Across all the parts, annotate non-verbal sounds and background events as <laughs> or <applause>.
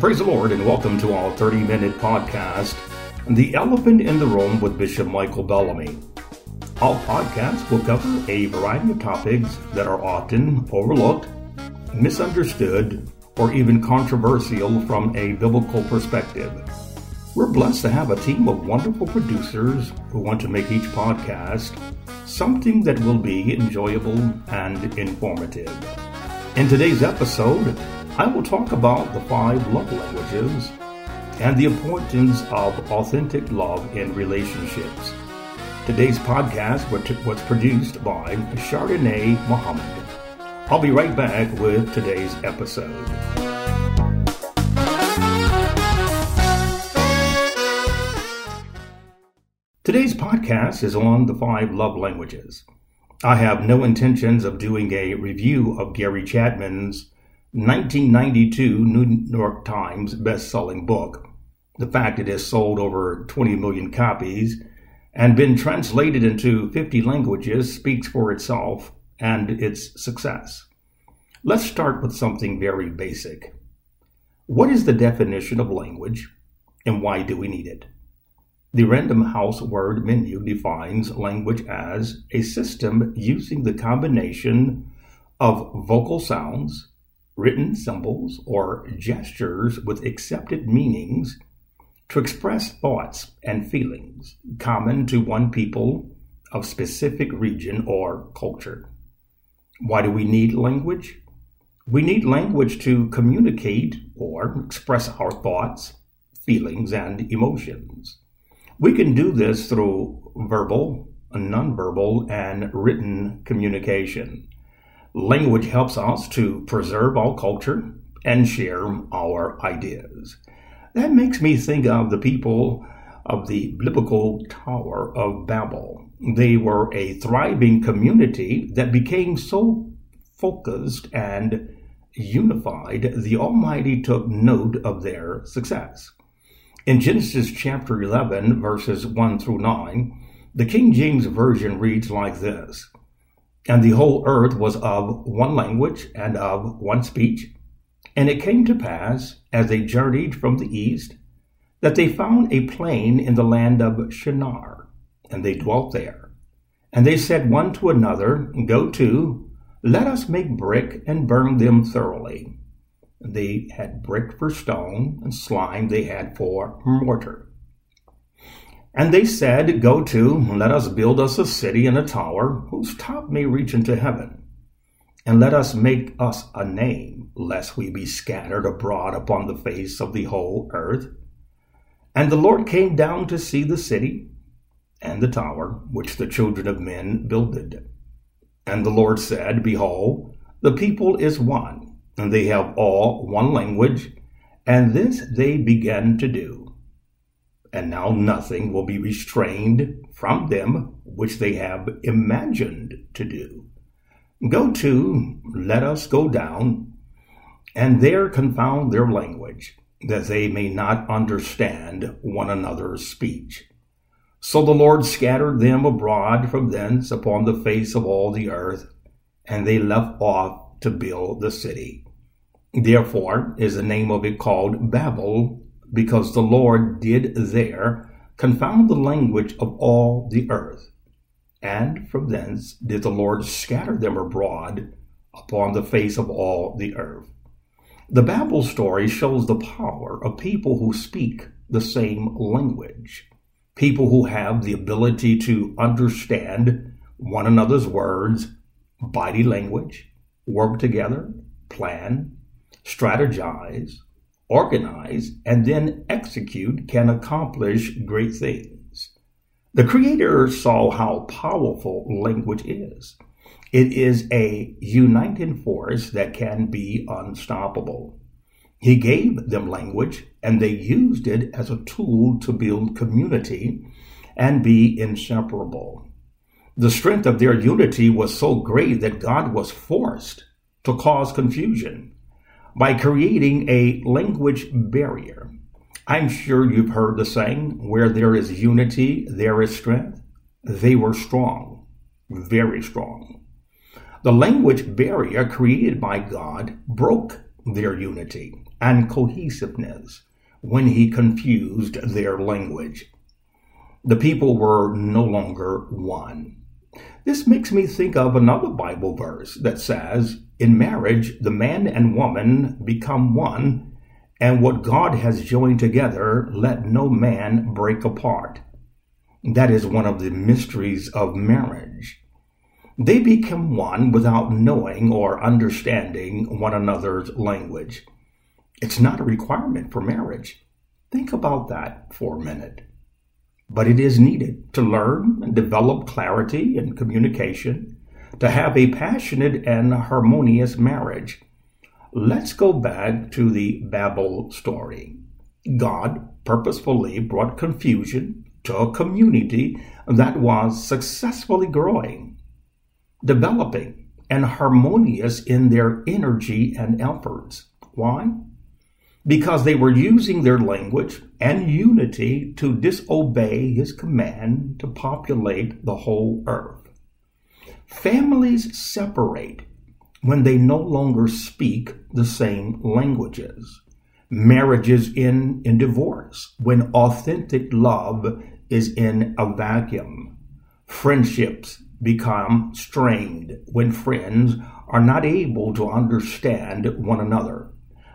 Praise the Lord and welcome to our 30 minute podcast, The Elephant in the Room with Bishop Michael Bellamy. Our podcast will cover a variety of topics that are often overlooked, misunderstood, or even controversial from a biblical perspective. We're blessed to have a team of wonderful producers who want to make each podcast something that will be enjoyable and informative. In today's episode, I will talk about the five love languages and the importance of authentic love in relationships. Today's podcast was produced by Chardonnay Muhammad. I'll be right back with today's episode. Today's podcast is on the five love languages. I have no intentions of doing a review of Gary Chapman's 1992 New York Times best-selling book. The fact it has sold over 20 million copies and been translated into 50 languages speaks for itself and its success. Let's start with something very basic. What is the definition of language and why do we need it? The Random House word menu defines language as a system using the combination of vocal sounds, written symbols, or gestures with accepted meanings to express thoughts and feelings common to one people of specific region or culture. Why do we need language? We need language to communicate or express our thoughts, feelings, and emotions. We can do this through verbal, nonverbal, and written communication. Language helps us to preserve our culture and share our ideas. That makes me think of the people of the biblical Tower of Babel. They were a thriving community that became so focused and unified, the Almighty took note of their success. In Genesis chapter 11, verses 1 through 9, the King James Version reads like this and the whole earth was of one language and of one speech. And it came to pass, as they journeyed from the east, that they found a plain in the land of Shinar, and they dwelt there. And they said one to another, Go to, let us make brick and burn them thoroughly. They had brick for stone, and slime they had for mortar. And they said, Go to, let us build us a city and a tower, whose top may reach into heaven. And let us make us a name, lest we be scattered abroad upon the face of the whole earth. And the Lord came down to see the city and the tower which the children of men builded. And the Lord said, Behold, the people is one, and they have all one language, and this they began to do and now nothing will be restrained from them which they have imagined to do. Go to, let us go down, and there confound their language, that they may not understand one another's speech. So the Lord scattered them abroad from thence upon the face of all the earth, and they left off to build the city. Therefore is the name of it called Babel, because the Lord did there confound the language of all the earth. And from thence did the Lord scatter them abroad upon the face of all the earth. The Babel story shows the power of people who speak the same language, people who have the ability to understand one another's words, body language, work together, plan, strategize, organize, and then execute can accomplish great things. The Creator saw how powerful language is. It is a uniting force that can be unstoppable. He gave them language, and they used it as a tool to build community and be inseparable. The strength of their unity was so great that God was forced to cause confusion by creating a language barrier. I'm sure you've heard the saying, where there is unity, there is strength. They were strong, very strong. The language barrier created by God broke their unity and cohesiveness when he confused their language. The people were no longer one. This makes me think of another Bible verse that says, In marriage, the man and woman become one, and what God has joined together, let no man break apart. That is one of the mysteries of marriage. They become one without knowing or understanding one another's language. It's not a requirement for marriage. Think about that for a minute. But it is needed to learn and develop clarity and communication, to have a passionate and harmonious marriage. Let's go back to the Babel story. God purposefully brought confusion to a community that was successfully growing, developing, and harmonious in their energy and efforts. Why? Because they were using their language and unity to disobey his command to populate the whole earth. Families separate when they no longer speak the same languages. Marriages end in divorce when authentic love is in a vacuum. Friendships become strained when friends are not able to understand one another.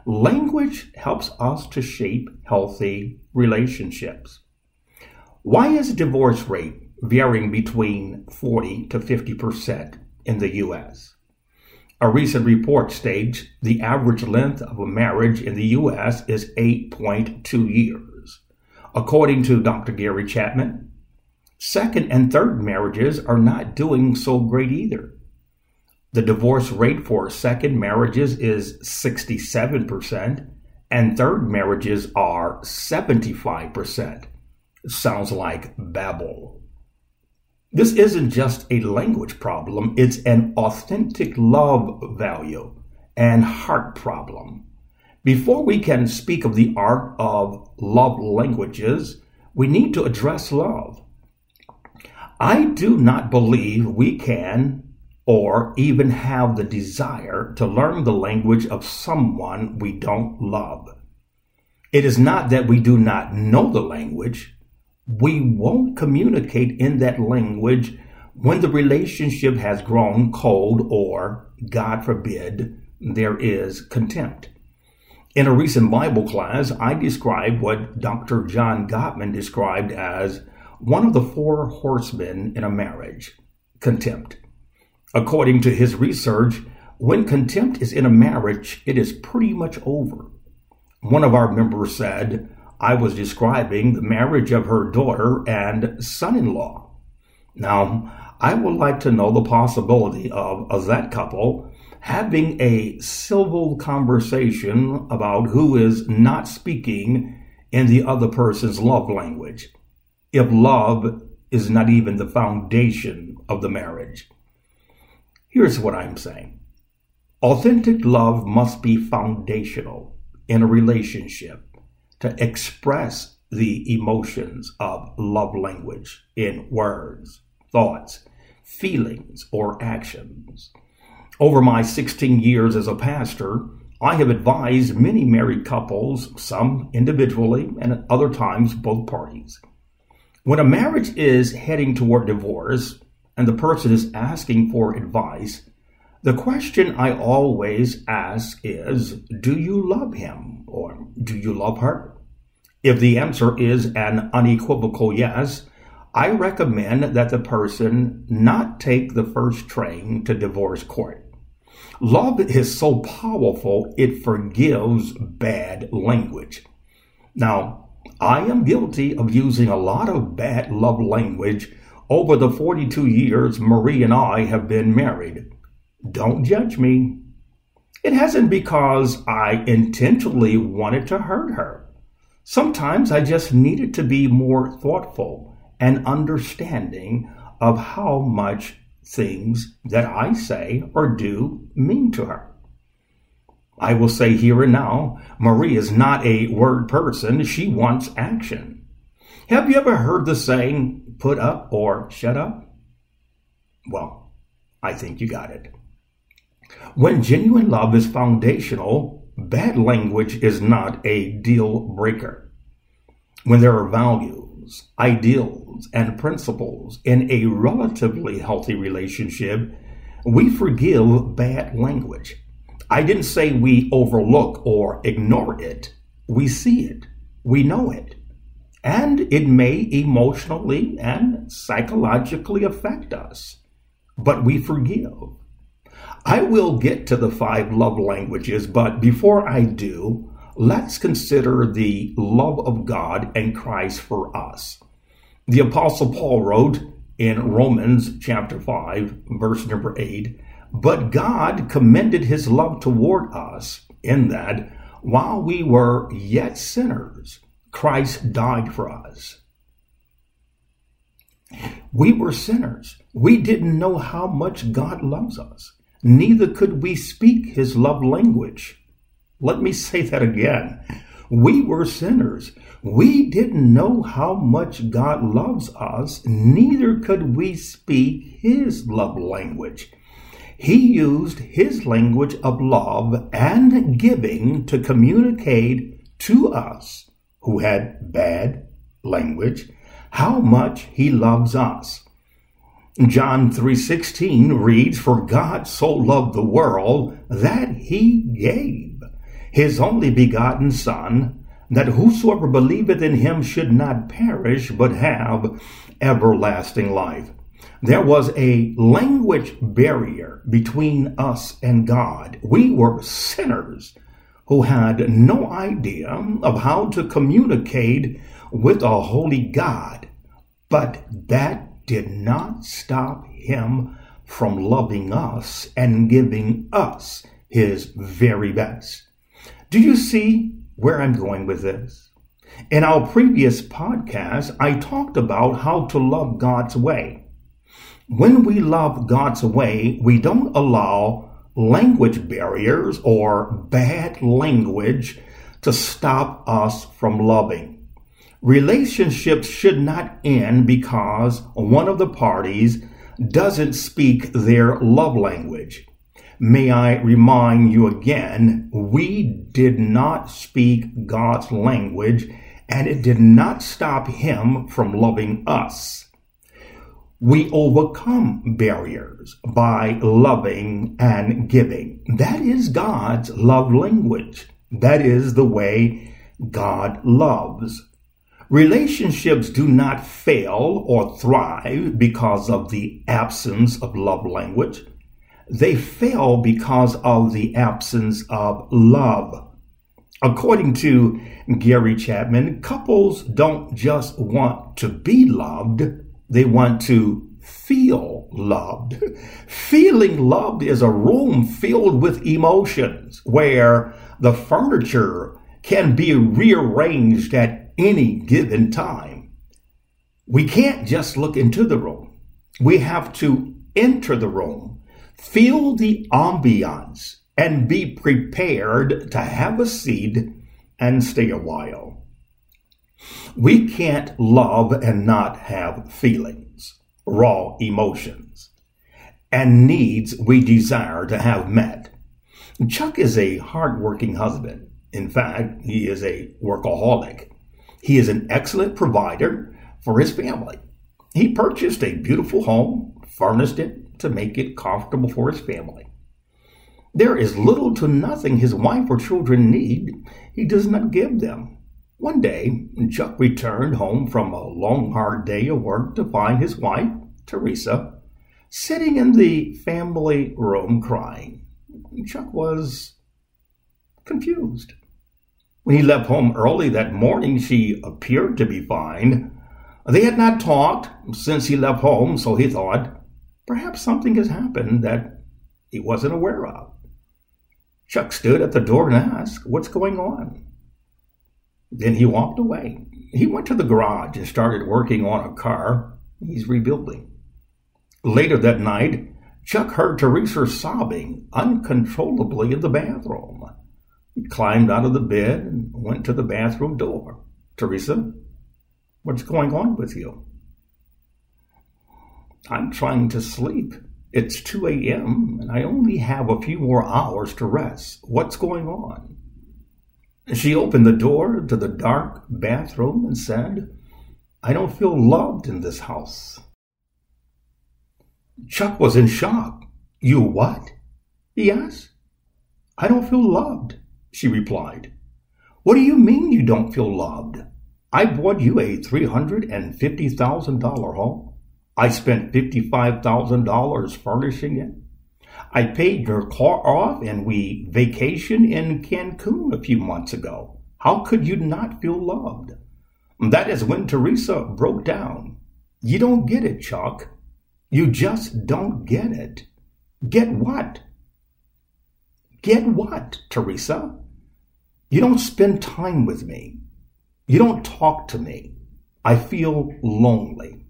Language helps us to shape healthy relationships. Why is divorce rate varying between 40 to 50% in the US? A recent report states the average length of a marriage in the US is 8.2 years. According to Dr. Gary Chapman, second and third marriages are not doing so great either. The divorce rate for second marriages is 67%, and third marriages are 75%. Sounds like Babel. This isn't just a language problem, it's an authentic love value and heart problem. Before we can speak of the art of love languages, we need to address love. I do not believe we can or even have the desire to learn the language of someone we don't love. It is not that we do not know the language. We won't communicate in that language when the relationship has grown cold or, God forbid, there is contempt. In a recent Bible class, I described what Dr. John Gottman described as one of the four horsemen in a marriage contempt. According to his research, when contempt is in a marriage, it is pretty much over. One of our members said, I was describing the marriage of her daughter and son in law. Now, I would like to know the possibility of, of that couple having a civil conversation about who is not speaking in the other person's love language, if love is not even the foundation of the marriage. Here's what I'm saying authentic love must be foundational in a relationship to express the emotions of love language in words, thoughts, feelings, or actions. Over my 16 years as a pastor, I have advised many married couples, some individually and at other times both parties. When a marriage is heading toward divorce, and the person is asking for advice, the question I always ask is Do you love him or do you love her? If the answer is an unequivocal yes, I recommend that the person not take the first train to divorce court. Love is so powerful, it forgives bad language. Now, I am guilty of using a lot of bad love language over the 42 years Marie and I have been married. Don't judge me. It hasn't because I intentionally wanted to hurt her. Sometimes I just needed to be more thoughtful and understanding of how much things that I say or do mean to her. I will say here and now, Marie is not a word person. She wants action. Have you ever heard the saying, put up or shut up? Well, I think you got it. When genuine love is foundational, bad language is not a deal breaker. When there are values, ideals, and principles in a relatively healthy relationship, we forgive bad language. I didn't say we overlook or ignore it. We see it. We know it. And it may emotionally and psychologically affect us. But we forgive. I will get to the five love languages, but before I do, let's consider the love of God and Christ for us. The Apostle Paul wrote in Romans chapter 5, verse number 8, but God commended his love toward us in that while we were yet sinners, Christ died for us. We were sinners. We didn't know how much God loves us. Neither could we speak his love language. Let me say that again. We were sinners. We didn't know how much God loves us. Neither could we speak his love language. He used his language of love and giving to communicate to us who had bad language how much he loves us. John 3:16 reads for God so loved the world that he gave his only begotten son that whosoever believeth in him should not perish but have everlasting life. There was a language barrier between us and God. We were sinners who had no idea of how to communicate with a holy God. But that did not stop him from loving us and giving us his very best. Do you see where I'm going with this? In our previous podcast, I talked about how to love God's way. When we love God's way, we don't allow language barriers or bad language to stop us from loving. Relationships should not end because one of the parties doesn't speak their love language. May I remind you again, we did not speak God's language and it did not stop him from loving us. We overcome barriers by loving and giving. That is God's love language. That is the way God loves. Relationships do not fail or thrive because of the absence of love language. They fail because of the absence of love. According to Gary Chapman, couples don't just want to be loved, they want to feel loved. Feeling loved is a room filled with emotions where the furniture can be rearranged at any given time. We can't just look into the room. We have to enter the room, feel the ambiance, and be prepared to have a seat and stay a while. We can't love and not have feelings, raw emotions, and needs we desire to have met. Chuck is a hardworking husband. In fact, he is a workaholic. He is an excellent provider for his family. He purchased a beautiful home, furnished it to make it comfortable for his family. There is little to nothing his wife or children need, he does not give them. One day, Chuck returned home from a long, hard day of work to find his wife, Teresa, sitting in the family room crying. Chuck was confused. When he left home early that morning, she appeared to be fine. They had not talked since he left home, so he thought perhaps something has happened that he wasn't aware of. Chuck stood at the door and asked, What's going on? Then he walked away. He went to the garage and started working on a car he's rebuilding. Later that night, Chuck heard Teresa sobbing uncontrollably in the bathroom. He climbed out of the bed and went to the bathroom door. Teresa, what's going on with you? I'm trying to sleep. It's 2 a.m. and I only have a few more hours to rest. What's going on? She opened the door to the dark bathroom and said, I don't feel loved in this house. Chuck was in shock. You what? he asked. I don't feel loved, she replied. What do you mean you don't feel loved? I bought you a $350,000 home. I spent $55,000 furnishing it. I paid your car off and we vacationed in Cancun a few months ago. How could you not feel loved? That is when Teresa broke down. You don't get it, Chuck. You just don't get it. Get what? Get what, Teresa? You don't spend time with me. You don't talk to me. I feel lonely.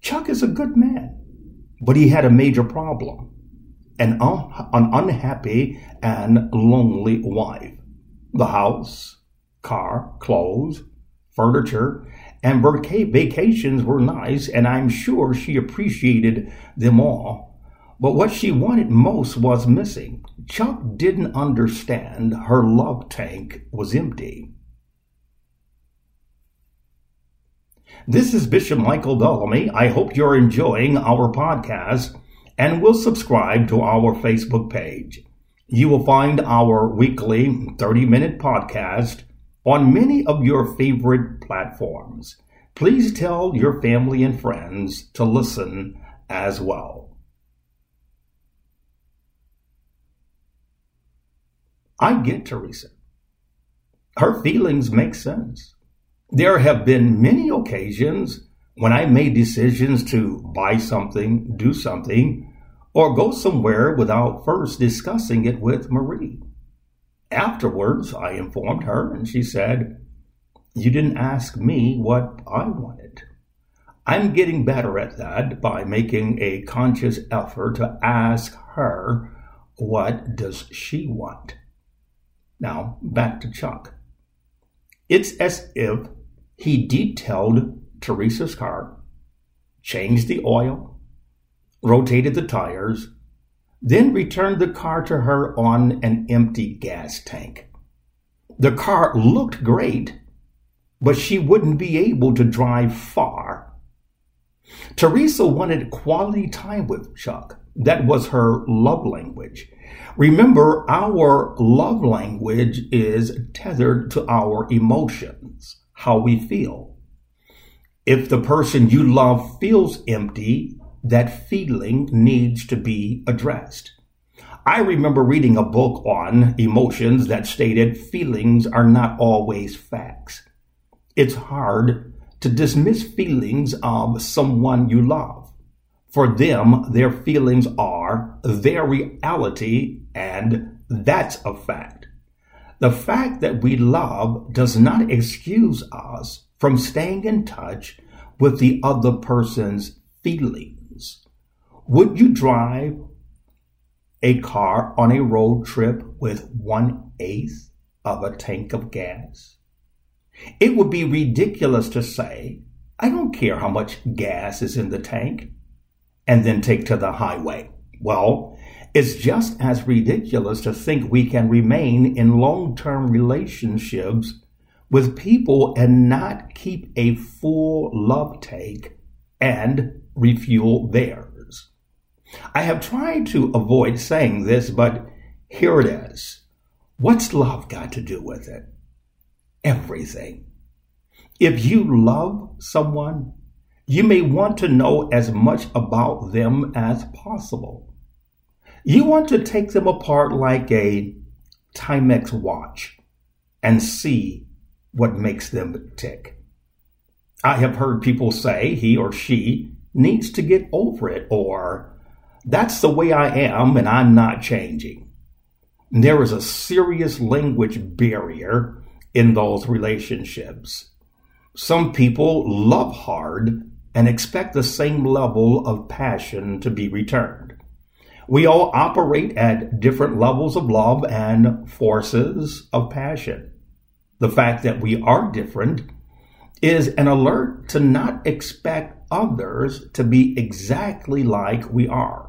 Chuck is a good man, but he had a major problem an, un- an unhappy and lonely wife. The house, car, clothes, furniture, and vacations were nice, and I'm sure she appreciated them all. But what she wanted most was missing. Chuck didn't understand her love tank was empty. This is Bishop Michael Bellamy. I hope you're enjoying our podcast and will subscribe to our Facebook page. You will find our weekly 30 minute podcast on many of your favorite platforms. Please tell your family and friends to listen as well. I get Teresa. Her feelings make sense. There have been many occasions when I made decisions to buy something, do something, or go somewhere without first discussing it with Marie. Afterwards, I informed her, and she said, You didn't ask me what I wanted. I'm getting better at that by making a conscious effort to ask her, What does she want? Now, back to Chuck. It's as if he detailed Teresa's car, changed the oil, rotated the tires, then returned the car to her on an empty gas tank. The car looked great, but she wouldn't be able to drive far. Teresa wanted quality time with Chuck. That was her love language. Remember, our love language is tethered to our emotions how we feel. If the person you love feels empty, that feeling needs to be addressed. I remember reading a book on emotions that stated feelings are not always facts. It's hard to dismiss feelings of someone you love. For them, their feelings are their reality, and that's a fact. The fact that we love does not excuse us from staying in touch with the other person's feelings. Would you drive a car on a road trip with one eighth of a tank of gas? It would be ridiculous to say, I don't care how much gas is in the tank, and then take to the highway. Well, it's just as ridiculous to think we can remain in long term relationships with people and not keep a full love tank and refuel theirs. I have tried to avoid saying this, but here it is. What's love got to do with it? Everything. If you love someone, you may want to know as much about them as possible. You want to take them apart like a Timex watch and see what makes them tick. I have heard people say he or she needs to get over it, or that's the way I am and I'm not changing. There is a serious language barrier in those relationships. Some people love hard and expect the same level of passion to be returned. We all operate at different levels of love and forces of passion. The fact that we are different is an alert to not expect others to be exactly like we are.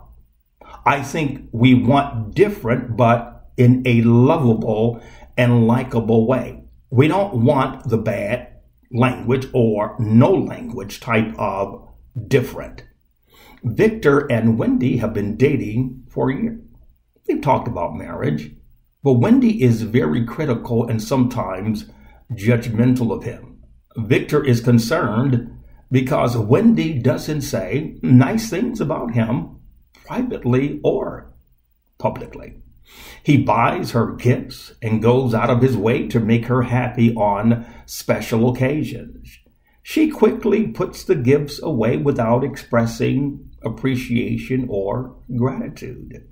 I think we want different, but in a lovable and likable way. We don't want the bad language or no language type of different. Victor and Wendy have been dating for a year. They've talked about marriage, but Wendy is very critical and sometimes judgmental of him. Victor is concerned because Wendy doesn't say nice things about him privately or publicly. He buys her gifts and goes out of his way to make her happy on special occasions. She quickly puts the gifts away without expressing appreciation or gratitude.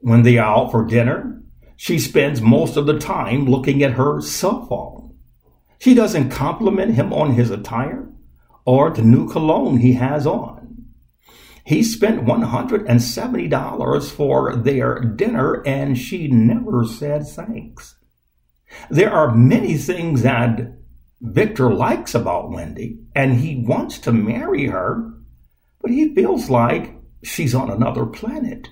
When they are out for dinner, she spends most of the time looking at her cell phone. She doesn't compliment him on his attire or the new cologne he has on. He spent $170 for their dinner and she never said thanks. There are many things that Victor likes about Wendy and he wants to marry her, but he feels like she's on another planet.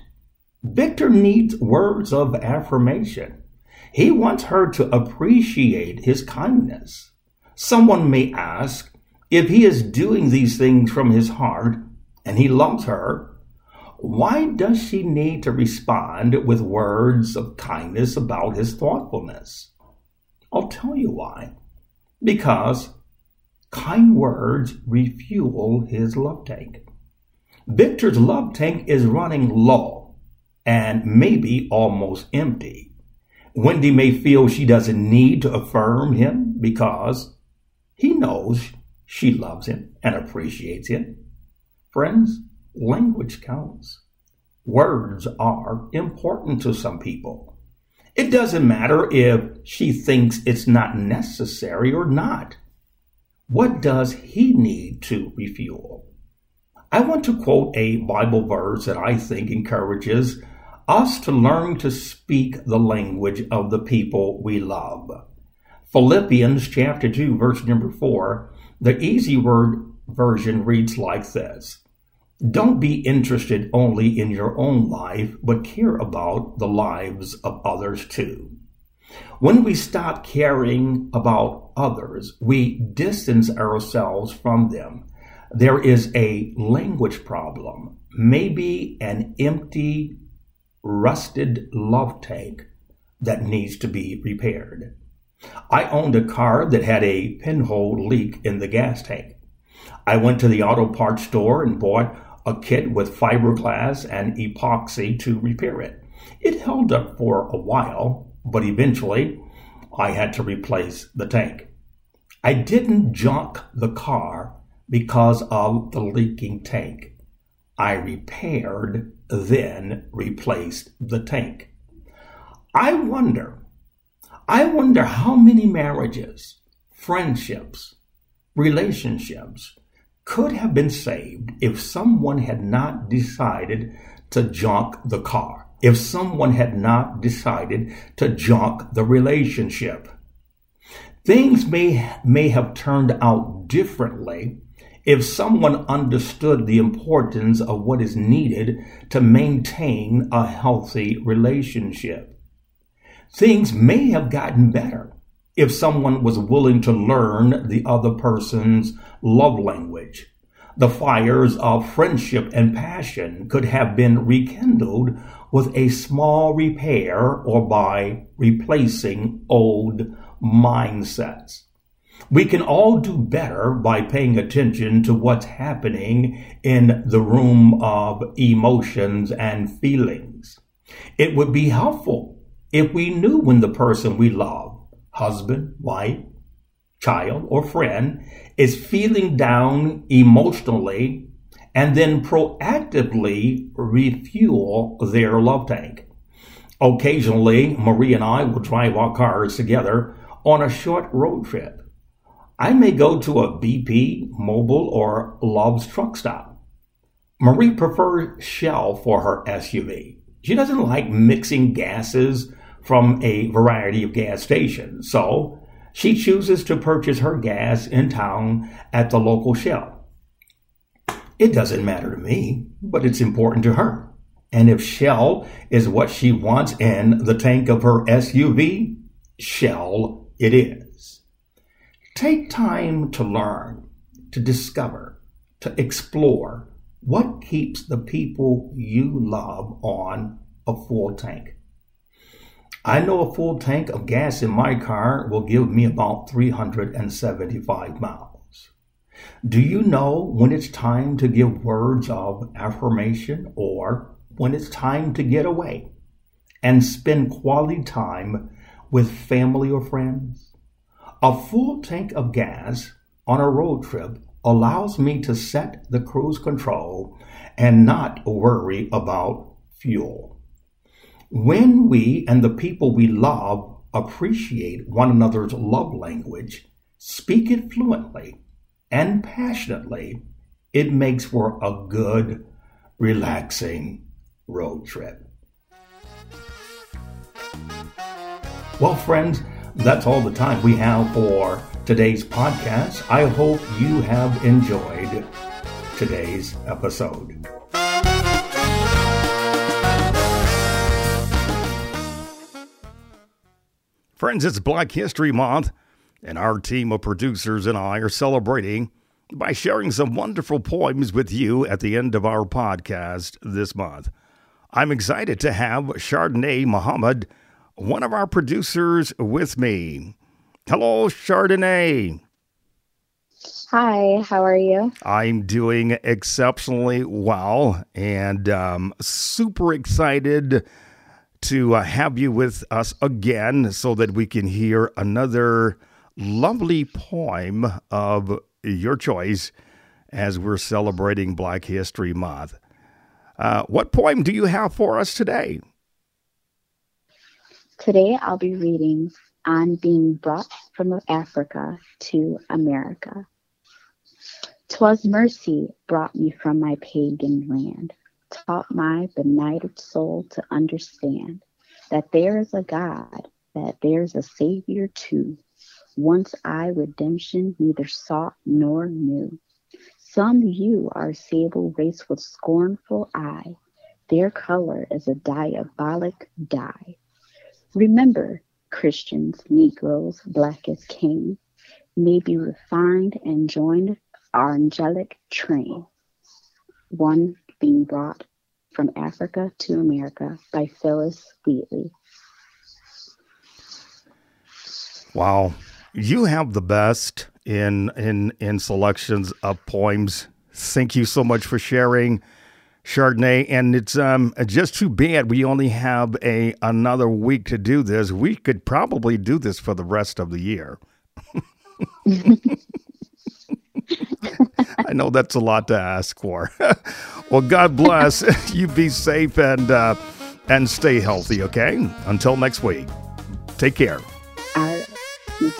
Victor needs words of affirmation. He wants her to appreciate his kindness. Someone may ask if he is doing these things from his heart and he loves her, why does she need to respond with words of kindness about his thoughtfulness? I'll tell you why. Because kind words refuel his love tank. Victor's love tank is running low and maybe almost empty. Wendy may feel she doesn't need to affirm him because he knows she loves him and appreciates him. Friends, language counts. Words are important to some people. It doesn't matter if she thinks it's not necessary or not. What does he need to refuel? I want to quote a Bible verse that I think encourages us to learn to speak the language of the people we love. Philippians chapter 2 verse number 4, the easy word version reads like this. Don't be interested only in your own life, but care about the lives of others too. When we stop caring about others, we distance ourselves from them. There is a language problem, maybe an empty, rusted love tank that needs to be repaired. I owned a car that had a pinhole leak in the gas tank. I went to the auto parts store and bought a kit with fiberglass and epoxy to repair it. It held up for a while, but eventually I had to replace the tank. I didn't junk the car because of the leaking tank. I repaired, then replaced the tank. I wonder, I wonder how many marriages, friendships, relationships could have been saved if someone had not decided to junk the car, if someone had not decided to junk the relationship. Things may, may have turned out differently if someone understood the importance of what is needed to maintain a healthy relationship. Things may have gotten better if someone was willing to learn the other person's love language. The fires of friendship and passion could have been rekindled with a small repair or by replacing old mindsets. We can all do better by paying attention to what's happening in the room of emotions and feelings. It would be helpful if we knew when the person we love husband, wife, child, or friend is feeling down emotionally and then proactively refuel their love tank. Occasionally, Marie and I will drive our cars together on a short road trip. I may go to a BP, Mobil, or Love's truck stop. Marie prefers Shell for her SUV. She doesn't like mixing gases from a variety of gas stations, so she chooses to purchase her gas in town at the local Shell. It doesn't matter to me, but it's important to her. And if Shell is what she wants in the tank of her SUV, Shell it is. Take time to learn, to discover, to explore what keeps the people you love on a full tank. I know a full tank of gas in my car will give me about 375 miles. Do you know when it's time to give words of affirmation or when it's time to get away and spend quality time with family or friends? A full tank of gas on a road trip allows me to set the cruise control and not worry about fuel. When we and the people we love appreciate one another's love language, speak it fluently and passionately, it makes for a good, relaxing road trip. Well, friends, that's all the time we have for today's podcast. I hope you have enjoyed today's episode. Friends, it's Black History Month, and our team of producers and I are celebrating by sharing some wonderful poems with you at the end of our podcast this month. I'm excited to have Chardonnay Muhammad, one of our producers, with me. Hello, Chardonnay. Hi, how are you? I'm doing exceptionally well and um, super excited to uh, have you with us again so that we can hear another lovely poem of your choice as we're celebrating Black History Month. Uh, what poem do you have for us today? Today I'll be reading On Being Brought from Africa to America. Twas mercy brought me from my pagan land taught my benighted soul to understand that there is a God, that there's a Savior too. Once I redemption neither sought nor knew. Some you our sable race with scornful eye. Their color is a diabolic dye. Remember, Christians, Negroes, black as Cain, may be refined and joined our angelic train. One being brought from Africa to America by Phillis Wheatley. Wow. You have the best in in in selections of poems. Thank you so much for sharing, Chardonnay. And it's um just too bad we only have a another week to do this. We could probably do this for the rest of the year. <laughs> <laughs> I know that's a lot to ask for. <laughs> well, God bless. <laughs> you be safe and uh, and stay healthy, okay? Until next week. Take care. All right. You.